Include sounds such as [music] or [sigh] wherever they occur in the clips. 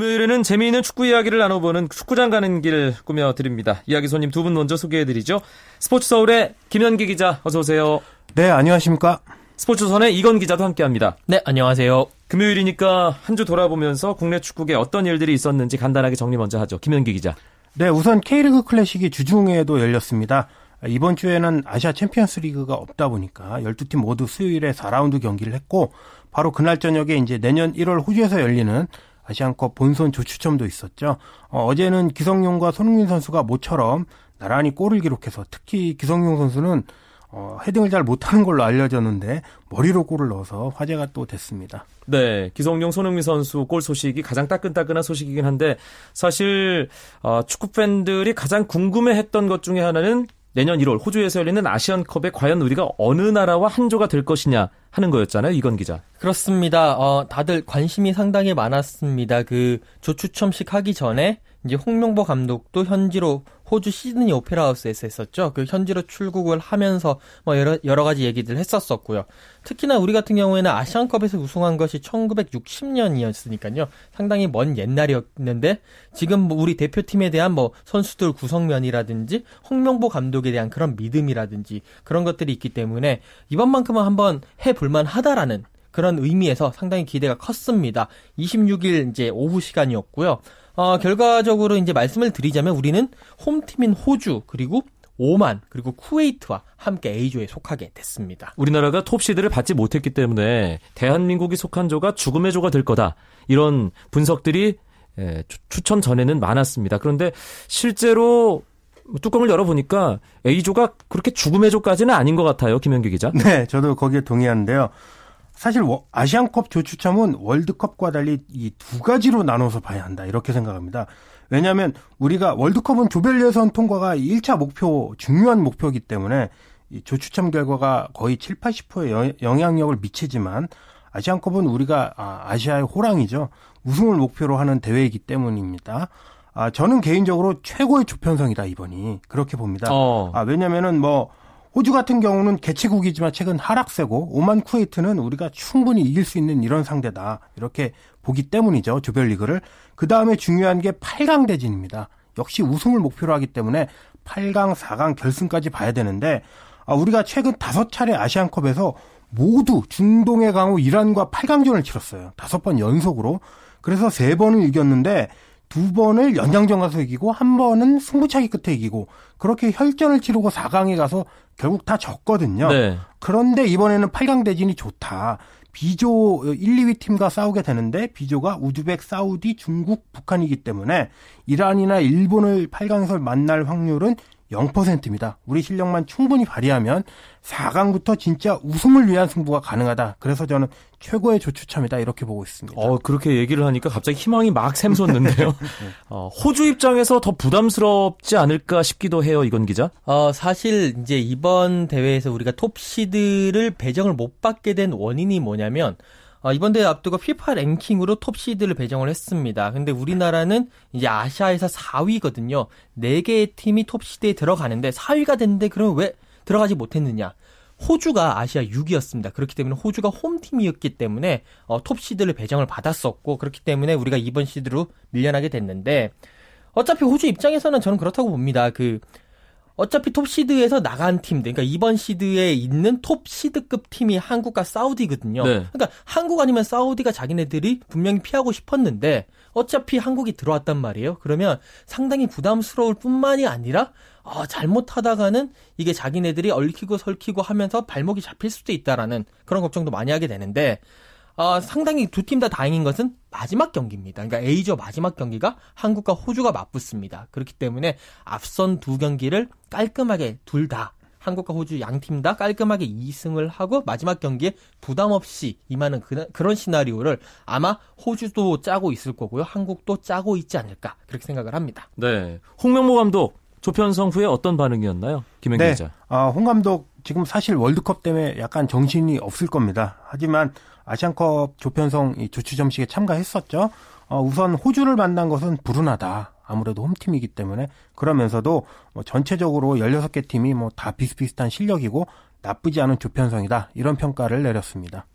금요일에는 재미있는 축구 이야기를 나눠보는 축구장 가는 길 꾸며드립니다. 이야기 손님 두 분 먼저 소개해드리죠. 스포츠 서울의 김현기 기자 어서 오세요. 네, 안녕하십니까. 스포츠조선의 이건 기자도 함께합니다. 네, 안녕하세요. 금요일이니까 한 주 돌아보면서 국내 축구계 어떤 일들이 있었는지 간단하게 정리 먼저 하죠. 김현기 기자. 네, 우선 K리그 클래식이 주중에도 열렸습니다. 이번 주에는 아시아 챔피언스 리그가 없다 보니까 12팀 모두 수요일에 4라운드 경기를 했고 바로 그날 저녁에 이제 내년 1월 호주에서 열리는 아시안컵 본선 조추첨도 있었죠. 어, 제는 기성용과 손흥민 선수가 모처럼 나란히 골을 기록해서 특히 기성용 선수는 어, 헤딩을 잘 못하는 걸로 알려졌는데 머리로 골을 넣어서 화제가 또 됐습니다. 네, 기성용, 손흥민 선수 골 소식이 가장 따끈따끈한 소식이긴 한데 사실 어, 축구 팬들이 가장 궁금해했던 것 중에 하나는 내년 1월 호주에서 열리는 아시안컵에 과연 우리가 어느 나라와 한조가 될 것이냐 하는 거였잖아요, 이건 기자. 그렇습니다. 어, 다들 관심이 상당히 많았습니다. 그 조추첨식 하기 전에 이제 홍명보 감독도 현지로 호주 시드니 오페라 하우스에서 했었죠. 그 현지로 출국을 하면서 뭐 여러 여러 가지 얘기들 했었었고요. 특히나 우리 같은 경우에는 아시안컵에서 우승한 것이 1960년이었으니까요. 상당히 먼 옛날이었는데 지금 뭐 우리 대표팀에 대한 뭐 선수들 구성면이라든지 홍명보 감독에 대한 그런 믿음이라든지 그런 것들이 있기 때문에 이번만큼은 한번 해 볼만 하다라는 그런 의미에서 상당히 기대가 컸습니다. 26일 이제 오후 시간이었고요. 어, 결과적으로 이제 말씀을 드리자면 우리는 홈팀인 호주 그리고 오만 그리고 쿠웨이트와 함께 A조에 속하게 됐습니다. 우리나라가 톱시드를 받지 못했기 때문에 대한민국이 속한 조가 죽음의 조가 될 거다. 이런 분석들이 예, 추천 전에는 많았습니다. 그런데 실제로 뚜껑을 열어보니까 A조가 그렇게 죽음의 조까지는 아닌 것 같아요. 김현규 기자. 네, 저도 거기에 동의하는데요. 사실 아시안컵 조추첨은 월드컵과 달리 이 두 가지로 나눠서 봐야 한다 이렇게 생각합니다. 왜냐하면 우리가 월드컵은 조별 예선 통과가 1차 목표 중요한 목표이기 때문에 이 조추첨 결과가 거의 7, 80%의 영향력을 미치지만 아시안컵은 우리가 아, 아시아의 호랑이죠. 우승을 목표로 하는 대회이기 때문입니다. 아, 저는 개인적으로 최고의 조편성이다 이번이 그렇게 봅니다. 어. 아, 왜냐면은 뭐 호주 같은 경우는 개최국이지만 최근 하락세고 오만 쿠웨이트는 우리가 충분히 이길 수 있는 이런 상대다. 이렇게 보기 때문이죠. 조별리그를. 그 다음에 중요한 게 8강 대진입니다. 역시 우승을 목표로 하기 때문에 8강, 4강 결승까지 봐야 되는데 아, 우리가 최근 다섯 차례 아시안컵에서 모두 중동의 강호 이란과 8강전을 치렀어요. 다섯 번 연속으로. 그래서 세 번을 이겼는데 두 번을 연장전 가서 이기고 한 번은 승부차기 끝에 이기고 그렇게 혈전을 치르고 4강에 가서 결국 다 졌거든요. 네. 그런데 이번에는 8강 대진이 좋다. 비조 1, 2위 팀과 싸우게 되는데 비조가 우즈벡, 사우디, 중국, 북한이기 때문에 이란이나 일본을 8강에서 만날 확률은 0%입니다. 우리 실력만 충분히 발휘하면 4강부터 진짜 우승을 위한 승부가 가능하다. 그래서 저는 최고의 조추첨이다 이렇게 보고 있습니다. 어, 그렇게 얘기를 하니까 갑자기 희망이 막 샘솟는데요. [laughs] 어, 호주 입장에서 더 부담스럽지 않을까 싶기도 해요, 이건 기자. 어, 사실 이제 이번 대회에서 우리가 톱 시드를 배정을 못 받게 된 원인이 뭐냐면 어, 이번 대회 앞두고 피파 랭킹으로 톱 시드를 배정을 했습니다. 근데 우리나라는 이제 아시아에서 4위거든요. 4개의 팀이 톱 시드에 들어가는데 4위가 됐는데 그럼 왜 들어가지 못했느냐? 호주가 아시아 6위였습니다. 그렇기 때문에 호주가 홈팀이었기 때문에 어, 톱 시드를 배정을 받았었고 그렇기 때문에 우리가 이번 시드로 밀려나게 됐는데 어차피 호주 입장에서는 저는 그렇다고 봅니다. 그 어차피 톱 시드에서 나간 팀들, 그러니까 이번 시드에 있는 톱 시드급 팀이 한국과 사우디거든요. 네. 그러니까 한국 아니면 사우디가 자기네들이 분명히 피하고 싶었는데 어차피 한국이 들어왔단 말이에요. 그러면 상당히 부담스러울 뿐만이 아니라 어, 잘못하다가는 이게 자기네들이 얽히고 설키고 하면서 발목이 잡힐 수도 있다라는 그런 걱정도 많이 하게 되는데 어, 상당히 두 팀 다 다행인 것은 마지막 경기입니다. 그러니까 A조 마지막 경기가 한국과 호주가 맞붙습니다. 그렇기 때문에 앞선 두 경기를 깔끔하게 둘 다 한국과 호주 양 팀 다 깔끔하게 2승을 하고 마지막 경기에 부담 없이 임하는 그, 그런 시나리오를 아마 호주도 짜고 있을 거고요. 한국도 짜고 있지 않을까 그렇게 생각을 합니다. 네. 홍명보 감독 조편성 후에 어떤 반응이었나요? 김행 네. 기자. 아, 홍 감독 지금 사실 월드컵 때문에 약간 정신이 없을 겁니다. 하지만 아시안컵 조편성 조추점식에 참가했었죠. 어, 우선 호주를 만난 것은 불운하다. 아무래도 홈팀이기 때문에 그러면서도 뭐 전체적으로 16개 팀이 뭐 다 비슷비슷한 실력이고 나쁘지 않은 조편성이다. 이런 평가를 내렸습니다.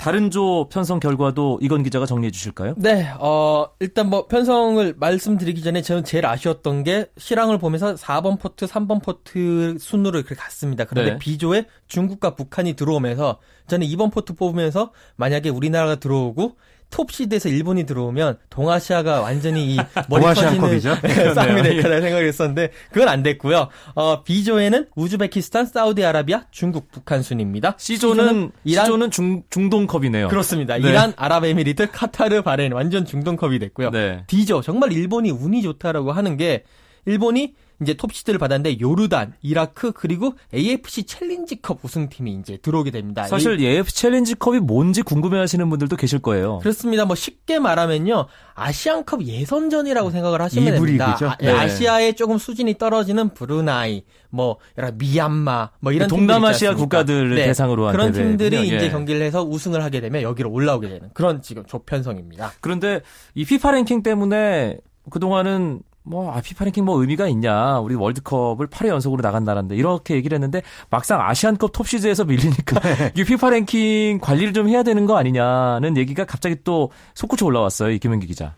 다른 조 편성 결과도 이건 기자가 정리해 주실까요? 네, 어, 일단 뭐 편성을 말씀드리기 전에 저는 제일 아쉬웠던 게 실황을 보면서 4번 포트, 3번 포트 순으로 이렇게 갔습니다. 그런데 네. B조에 중국과 북한이 들어오면서 저는 2번 포트 뽑으면서 만약에 우리나라가 들어오고 톱시드에서 일본이 들어오면 동아시아가 완전히 이 [laughs] 머리? 터지는 [laughs] 싸움이 될 거라 생각했었는데 그건 안 됐고요. 어, B조에는 우즈베키스탄, 사우디아라비아, 중국, 북한 순입니다. C조는 이란 C조는 중 중동컵이네요. 그렇습니다. 네. 이란, 아랍에미리트, 카타르, 바레인 완전 중동컵이 됐고요. 네. D조. 정말 일본이 운이 좋다라고 하는 게 일본이 이제 톱시드를 받았는데 요르단, 이라크 그리고 AFC 챌린지컵 우승팀이 이제 들어오게 됩니다. 사실 AF 챌린지컵이 뭔지 궁금해하시는 분들도 계실 거예요. 그렇습니다. 뭐 쉽게 말하면요. 아시안컵 예선전이라고 생각을 하시면 됩니다. 아, 네. 아시아에 조금 수준이 떨어지는 브루나이, 뭐 여러 미얀마, 뭐 이런 동남아시아? 국가들을 네. 대상으로 한 그런. 팀들이 예. 이제 경기를 해서 우승을 하게 되면 여기로 올라오게 되는 그런 지금 조편성입니다. 그런데 이 피파 랭킹 때문에 그동안은 뭐, 아, 피파 랭킹 뭐 의미가 있냐. 우리 월드컵을 8회 연속으로 나간다는데, 이렇게 얘기를 했는데, 막상 아시안컵 톱시즈에서 밀리니까, [laughs] 네. 이 피파 랭킹 관리를 좀 해야 되는 거 아니냐는 얘기가 갑자기 또 솟구쳐 올라왔어요. 이 김현기 기자.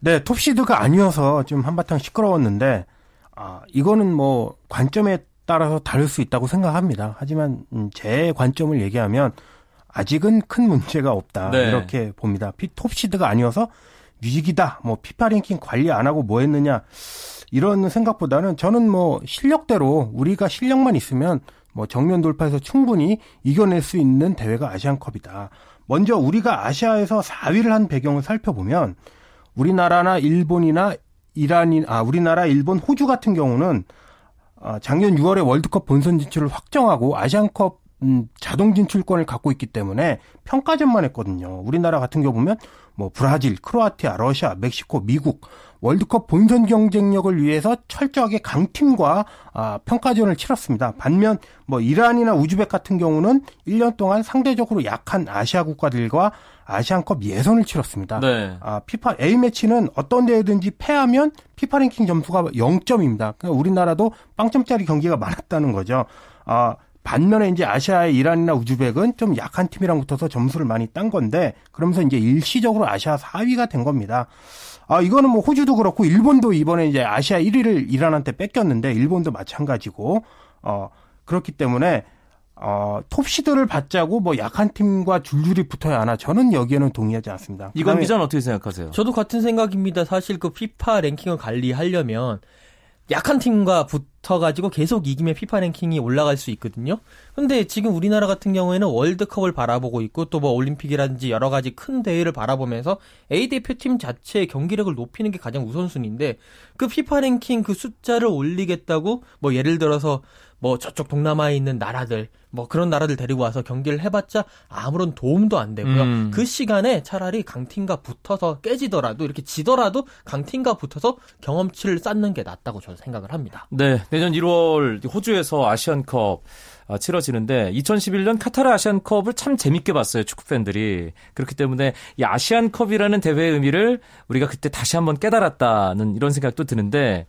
네, 톱시드가 아니어서 좀 한바탕 시끄러웠는데, 아, 이거는 뭐, 관점에 따라서 다를 수 있다고 생각합니다. 하지만, 음, 제 관점을 얘기하면, 아직은 큰 문제가 없다. 네. 이렇게 봅니다. 피, 톱시드가 아니어서 위기다. 뭐, 피파 랭킹 관리 안 하고 뭐 했느냐. 이런 생각보다는 저는 뭐, 실력대로 우리가 실력만 있으면 뭐, 정면 돌파해서 충분히 이겨낼 수 있는 대회가 아시안컵이다. 먼저 우리가 아시아에서 4위를 한 배경을 살펴보면, 우리나라나 일본이나 이란이 아 우리나라, 일본, 호주 같은 경우는 아, 작년 6월에 월드컵 본선 진출을 확정하고 아시안컵 음, 자동 진출권을 갖고 있기 때문에 평가전만 했거든요. 우리나라 같은 경우 보면 뭐 브라질, 크로아티아, 러시아, 멕시코, 미국 월드컵 본선 경쟁력을 위해서 철저하게 강팀과 아, 평가전을 치렀습니다. 반면 뭐 이란이나 우즈벡 같은 경우는 1년 동안 상대적으로 약한 아시아 국가들과 아시안컵 예선을 치렀습니다. 네. 아, 피파 A 매치는 어떤 대회든지 패하면 피파 랭킹 점수가 0점입니다. 그러니까 우리나라도 빵점짜리 경기가 많았다는 거죠. 아, 반면에 이제 아시아의 이란이나 우즈벡은 좀 약한 팀이랑 붙어서 점수를 많이 딴 건데 그러면서 이제 일시적으로 아시아 4위가 된 겁니다. 아, 이거는 뭐 호주도 그렇고 일본도 이번에 이제 아시아 1위를 이란한테 뺏겼는데 일본도 마찬가지고 어, 그렇기 때문에 어, 톱시드를 받자고 뭐 약한 팀과 줄줄이 붙어야 하나 저는 여기에는 동의하지 않습니다. 이건 기자는 어떻게 생각하세요? 저도 같은 생각입니다. 사실 그 피파 랭킹을 관리하려면 약한 팀과 붙어가지고 계속 이기면 피파 랭킹이 올라갈 수 있거든요. 근데 지금 우리나라 같은 경우에는 월드컵을 바라보고 있고 또 뭐 올림픽이라든지 여러 가지 큰 대회를 바라보면서 A 대표팀 자체의 경기력을 높이는 게 가장 우선순위인데 그 피파 랭킹 그 숫자를 올리겠다고 뭐 예를 들어서 뭐 저쪽 동남아에 있는 나라들 뭐 그런 나라들 데리고 와서 경기를 해봤자 아무런 도움도 안 되고요. 음. 그 시간에 차라리 강팀과 붙어서 깨지더라도 이렇게 지더라도 강팀과 붙어서 경험치를 쌓는 게 낫다고 저는 생각을 합니다. 네, 내년 1월 호주에서 아시안컵 아, 치러지는데 2011년 카타르 아시안컵을 참 재밌게 봤어요 축구 팬들이 그렇기 때문에 이 아시안컵이라는 대회의 의미를 우리가 그때 다시 한번 깨달았다는 이런 생각도 드는데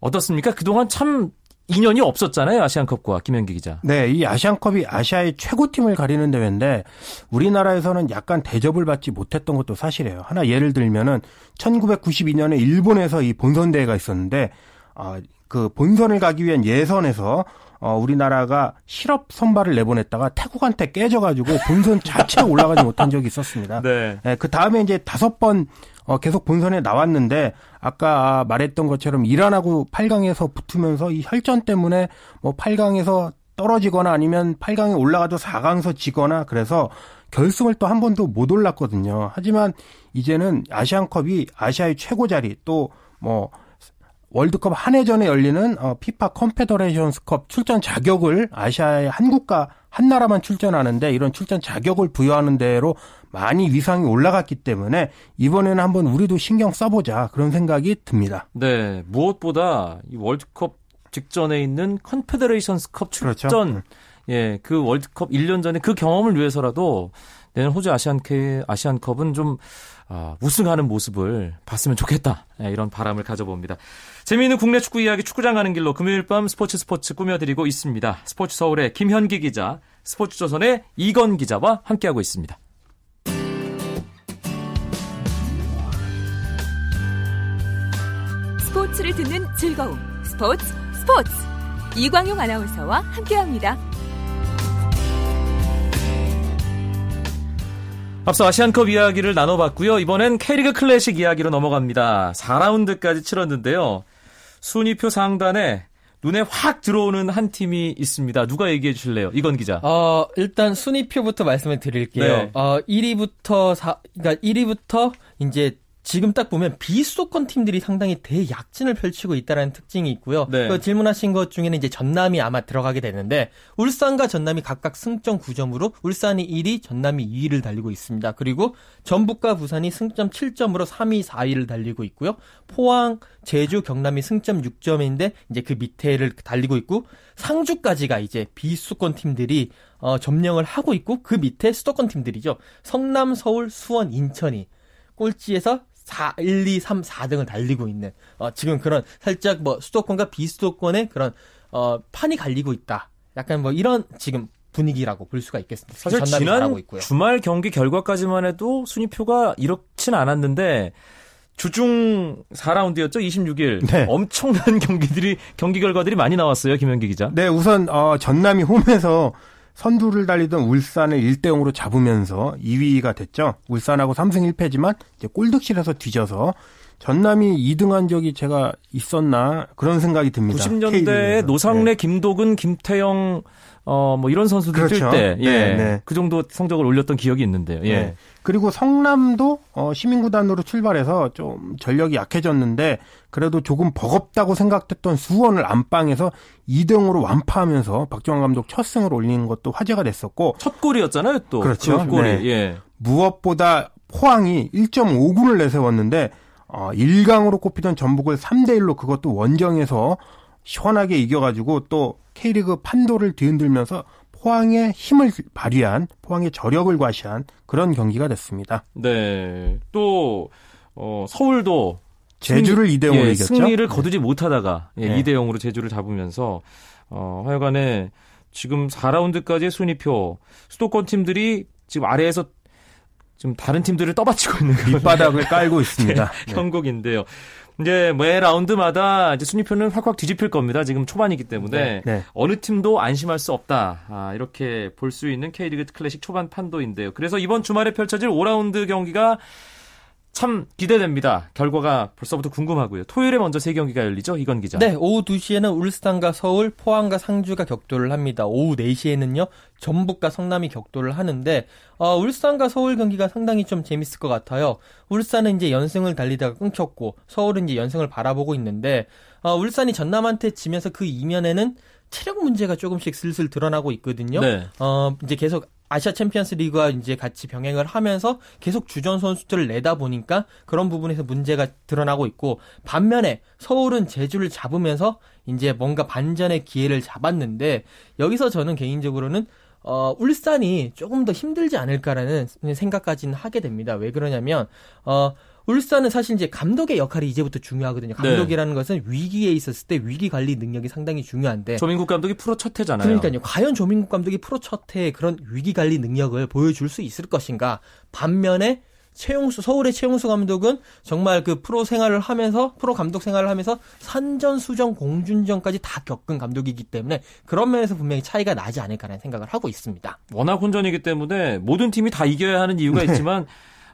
어떻습니까? 그동안 참 인연이 없었잖아요 아시안컵과 김현기 기자. 네, 이 아시안컵이 아시아의 최고팀을 가리는 대회인데 우리나라에서는 약간 대접을 받지 못했던 것도 사실이에요. 하나 예를 들면은 1992년에 일본에서 이 본선 대회가 있었는데 아, 그 본선을 가기 위한 예선에서 어, 우리나라가 실업 선발을 내보냈다가 태국한테 깨져가지고 본선 자체에 올라가지 못한 적이 있었습니다. [laughs] 네. 예, 그 다음에 이제 다섯 번 어, 계속 본선에 나왔는데 아까 말했던 것처럼 이란하고 8강에서 붙으면서 이 혈전 때문에 뭐 8강에서 떨어지거나 아니면 8강에 올라가도 4강에서 지거나 그래서 결승을 또 한 번도 못 올랐거든요. 하지만 이제는 아시안컵이 아시아의 최고 자리 또 뭐 월드컵 한 해 전에 열리는 어, 피파 컴페더레이션스컵 출전 자격을 아시아의 한 국가 한 나라만 출전하는데 이런 출전 자격을 부여하는 대회로 많이 위상이 올라갔기 때문에 이번에는 한번 우리도 신경 써보자 그런 생각이 듭니다. 네, 무엇보다 이 월드컵 직전에 있는 컨페더레이션스컵 그렇죠. 출전 예, 그 월드컵 1년 전에 그 경험을 위해서라도 내년 호주 아시안컵 아시안컵은 좀 아, 우승하는 모습을 봤으면 좋겠다. 예, 이런 바람을 가져봅니다. 재미있는 국내 축구 이야기 축구장 가는 길로 금요일 밤 스포츠 스포츠 꾸며드리고 있습니다. 스포츠 서울의 김현기 기자, 스포츠조선의 이건 기자와 함께하고 있습니다. 스포츠를 듣는 즐거움. 스포츠 스포츠. 이광용 아나운서와 함께합니다. 앞서 아시안컵 이야기를 나눠봤고요. 이번엔 K리그 클래식 이야기로 넘어갑니다. 4라운드까지 치렀는데요. 순위표 상단에 눈에 확 들어오는 한 팀이 있습니다. 누가 얘기해 주실래요? 이건 기자. 어, 일단 순위표부터 말씀을 드릴게요. 네. 어, 1위부터 4, 그러니까 1위부터 이제 지금 딱 보면 비수도권 팀들이 상당히 대약진을 펼치고 있다는 특징이 있고요. 네. 그 질문하신 것 중에는 이제 전남이 아마 들어가게 되는데 울산과 전남이 각각 승점 9점으로 울산이 1위, 전남이 2위를 달리고 있습니다. 그리고 전북과 부산이 승점 7점으로 3위, 4위를 달리고 있고요. 포항, 제주, 경남이 승점 6점인데 이제 그 밑에를 달리고 있고 상주까지가 이제 비수도권 팀들이 어, 점령을 하고 있고 그 밑에 수도권 팀들이죠. 성남, 서울, 수원, 인천이 꼴찌에서 4, 1, 2, 3, 4등을 달리고 있는 어, 지금 그런 살짝 뭐 수도권과 비수도권의 그런 어, 판이 갈리고 있다. 약간 뭐 이런 지금 분위기라고 볼 수가 있겠습니다. 사실 지난. 주말 경기 결과까지만 해도 순위표가 이렇진 않았는데 주중 4라운드였죠? 26일. 네. 엄청난 경기들이 경기 결과들이 많이 나왔어요. 김현기 기자. 네, 우선 어, 전남이 홈에서 선두를 달리던 울산을 1대 0으로 잡으면서 2위가 됐죠. 울산하고 3승 1패지만 이제 골득실에서 뒤져서 전남이 2등한 적이 제가 있었나 그런 생각이 듭니다. 90년대에 K리그에서. 노상래, 네. 김도근, 김태영 어 뭐 이런 선수들 그렇죠. 뛸 때, 예, 네, 네. 그 정도 성적을 올렸던 기억이 있는데요. 예. 네. 그리고 성남도 어, 시민구단으로 출발해서 좀 전력이 약해졌는데 그래도 조금 버겁다고 생각했던 수원을 안방에서 2등으로 완파하면서 박정환 감독 첫 승을 올리는 것도 화제가 됐었고 첫 골이었잖아요, 또. 그렇죠. 그 골이. 네. 예. 무엇보다 포항이 1.5군을 내세웠는데 어, 1강으로 꼽히던 전북을 3대 1로 그것도 원정에서 시원하게 이겨가지고 또 K리그 판도를 뒤흔들면서 포항의 힘을 발휘한 포항의 저력을 과시한 그런 경기가 됐습니다. 네. 또 어, 서울도 제주를 2대 0으로 예, 이겼죠. 승리를 거두지 못하다가 예, 네. 2대 0으로 제주를 잡으면서 어, 하여간에 지금 4라운드까지의 순위표 수도권 팀들이 지금 아래에서 좀 다른 팀들을 떠받치고 있는 밑바닥을 깔고 있습니다. [laughs] 네. 형국인데요. 이제 매 라운드마다 이제 순위표는 확확 뒤집힐 겁니다. 지금 초반이기 때문에 네. 어느 팀도 안심할 수 없다. 아, 이렇게 볼 수 있는 K리그 클래식 초반 판도인데요. 그래서 이번 주말에 펼쳐질 5라운드 경기가 참 기대됩니다. 결과가 벌써부터 궁금하고요. 토요일에 먼저 세 경기가 열리죠. 이건 기자. 네, 오후 2시에는 울산과 서울, 포항과 상주가 격돌을 합니다. 오후 4시에는요, 전북과 성남이 격돌을 하는데, 어, 울산과 서울 경기가 상당히 좀 재밌을 것 같아요. 울산은 이제 연승을 달리다가 끊겼고, 서울은 이제 연승을 바라보고 있는데, 어, 울산이 전남한테 지면서 그 이면에는 체력 문제가 조금씩 슬슬 드러나고 있거든요. 네. 어, 이제 계속 아시아 챔피언스 리그와 이제 같이 병행을 하면서 계속 주전 선수들을 내다 보니까 그런 부분에서 문제가 드러나고 있고 반면에 서울은 제주를 잡으면서 이제 뭔가 반전의 기회를 잡았는데 여기서 저는 개인적으로는 어, 울산이 조금 더 힘들지 않을까라는 생각까지는 하게 됩니다. 왜 그러냐면, 어, 울산은 사실 이제 감독의 역할이 이제부터 중요하거든요. 네. 감독이라는 것은 위기에 있었을 때 위기 관리 능력이 상당히 중요한데. 조민국 감독이 프로 첫 해잖아요. 그러니까요. 과연 조민국 감독이 프로 첫 해에 그런 위기 관리 능력을 보여줄 수 있을 것인가? 반면에 최용수 서울의 최용수 감독은 정말 그 프로 생활을 하면서 프로 감독 생활을 하면서 산전 수전 공준전까지 다 겪은 감독이기 때문에 그런 면에서 분명히 차이가 나지 않을까라는 생각을 하고 있습니다. 워낙 혼전이기 때문에 모든 팀이 다 이겨야 하는 이유가 네. 있지만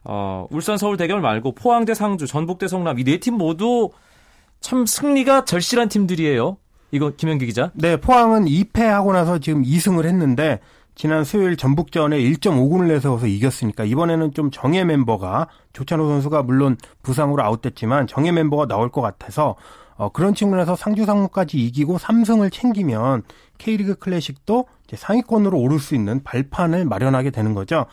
어, 울산 서울 대결 말고 포항 대 상주, 전북 대 성남 이 네 팀 모두 참 승리가 절실한 팀들이에요. 이거 김현기 기자. 네, 포항은 2패하고 나서 지금 2승을 했는데 지난 수요일 전북전에 1.5군을 내세워서 이겼으니까 이번에는 좀 정예 멤버가 조찬호 선수가 물론 부상으로 아웃됐지만 정예 멤버가 나올 것 같아서 어, 그런 측면에서 상주 상무까지 이기고 3승을 챙기면 K리그 클래식도 상위권으로 오를 수 있는 발판을 마련하게 되는 거죠.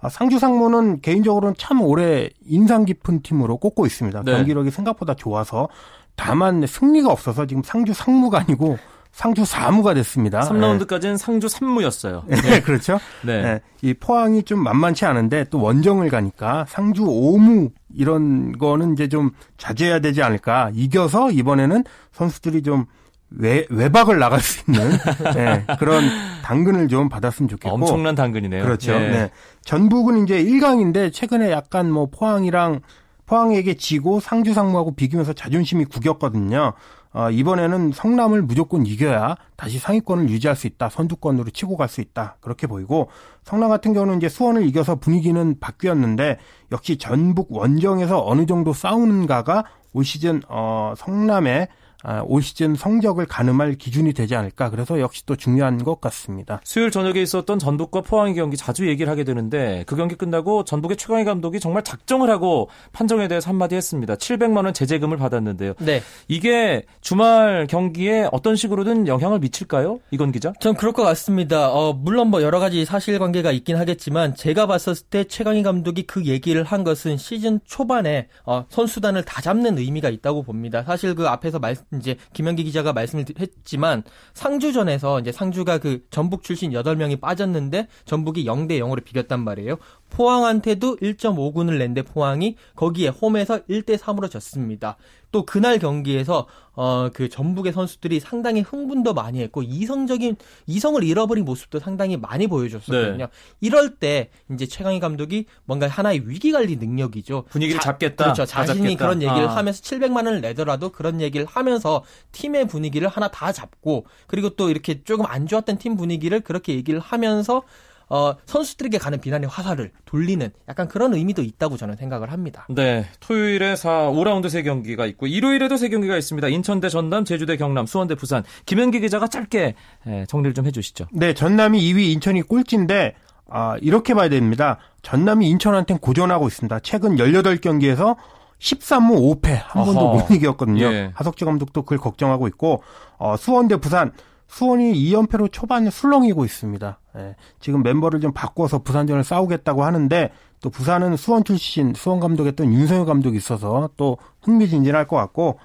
아, 상주 상무는 개인적으로는 참 올해 인상 깊은 팀으로 꼽고 있습니다. 네. 경기력이 생각보다 좋아서 다만 승리가 없어서 지금 상주 상무가 아니고 상주 사무가 됐습니다. 3라운드까지는 상주 3무였어요. [laughs] 네, 그렇죠. 네. 네, 이 포항이 좀 만만치 않은데 또 원정을 가니까 상주 5무 이런 거는 이제 좀 자제해야 되지 않을까. 이겨서 이번에는 선수들이 좀 외, 외박을 나갈 수 있는 네, [laughs] 그런 당근을 좀 받았으면 좋겠고 엄청난 당근이네요. 그렇죠. 예. 네. 전북은 이제 1강인데 최근에 약간 뭐 포항이랑 포항에게 지고 상주 상무하고 비기면서 자존심이 구겼거든요. 어, 이번에는 성남을 무조건 이겨야 다시 상위권을 유지할 수 있다. 선두권으로 치고 갈 수 있다. 그렇게 보이고 성남 같은 경우는 이제 수원을 이겨서 분위기는 바뀌었는데 역시 전북 원정에서 어느 정도 싸우는가가 올 시즌 어, 성남의 아, 올 시즌 성적을 가늠할 기준이 되지 않을까. 그래서 역시 또 중요한 것 같습니다. 수요일 저녁에 있었던 전북과 포항의 경기 자주 얘기를 하게 되는데 그 경기 끝나고 전북의 최강희 감독이 정말 작정을 하고 판정에 대해서 한마디 했습니다. 700만 원 제재금을 받았는데요. 네. 이게 주말 경기에 어떤 식으로든 영향을 미칠까요? 이건 기자? 전 그럴 것 같습니다. 어, 물론 뭐 여러 가지 사실관계가 있긴 하겠지만 제가 봤었을 때 최강희 감독이 그 얘기를 한 것은 시즌 초반에 어, 선수단을 다 잡는 의미가 있다고 봅니다. 사실 그 앞에서 말, 이제 김현기 기자가 말씀을 했지만 상주전에서 이제 상주가 그 전북 출신 8명이 빠졌는데 전북이 0대 0으로 비겼단 말이에요. 포항한테도 1.5군을 낸 데 포항이 거기에 홈에서 1대 3으로 졌습니다. 또 그날 경기에서 어 그 전북의 선수들이 상당히 흥분도 많이 했고 이성적인 이성을 잃어버린 모습도 상당히 많이 보여줬었거든요. 네. 이럴 때 이제 최강희 감독이 뭔가 하나의 위기 관리 능력이죠. 분위기를 잡겠다. 그렇죠. 다 자신이 잡겠다. 그런 얘기를 아. 하면서 700만 원을 내더라도 그런 얘기를 하면서 팀의 분위기를 하나 다 잡고 그리고 또 이렇게 조금 안 좋았던 팀 분위기를 그렇게 얘기를 하면서 어, 선수들에게 가는 비난의 화살을 돌리는 약간 그런 의미도 있다고 저는 생각을 합니다. 네, 토요일에 4, 5라운드 세 경기가 있고 일요일에도 세 경기가 있습니다. 인천 대 전남, 제주 대 경남, 수원 대 부산. 김현기 기자가 짧게 예, 정리를 좀 해주시죠. 네, 전남이 2위, 인천이 꼴찌인데 아, 이렇게 봐야 됩니다. 전남이 인천한테는 고전하고 있습니다. 최근 18경기에서 13무 5패 한 번도 어허. 못 이겼거든요. 예. 하석지 감독도 그걸 걱정하고 있고 어, 수원 대 부산 수원이 2연패로 초반에 술렁이고 있습니다. 예, 지금 멤버를 좀 바꿔서 부산전을 싸우겠다고 하는데 또 부산은 수원 출신 수원 감독했던 윤성효 감독이 있어서 또 흥미진진할 것 같고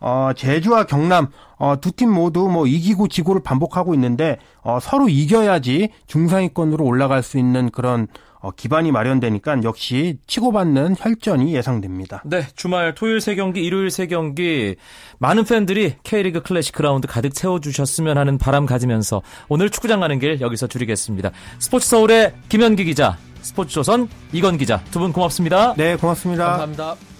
어, 제주와 경남 어, 두 팀 모두 뭐 이기고 지고를 반복하고 있는데 어, 서로 이겨야지 중상위권으로 올라갈 수 있는 그런 어, 기반이 마련되니까 역시 치고받는 혈전이 예상됩니다. 네, 주말 토요일 세 경기, 일요일 세 경기 많은 팬들이 K리그 클래식 그라운드 가득 채워주셨으면 하는 바람 가지면서 오늘 축구장 가는 길 여기서 줄이겠습니다. 스포츠 서울의 김현기 기자, 스포츠조선 이건 기자 두 분 고맙습니다. 네, 고맙습니다. 감사합니다.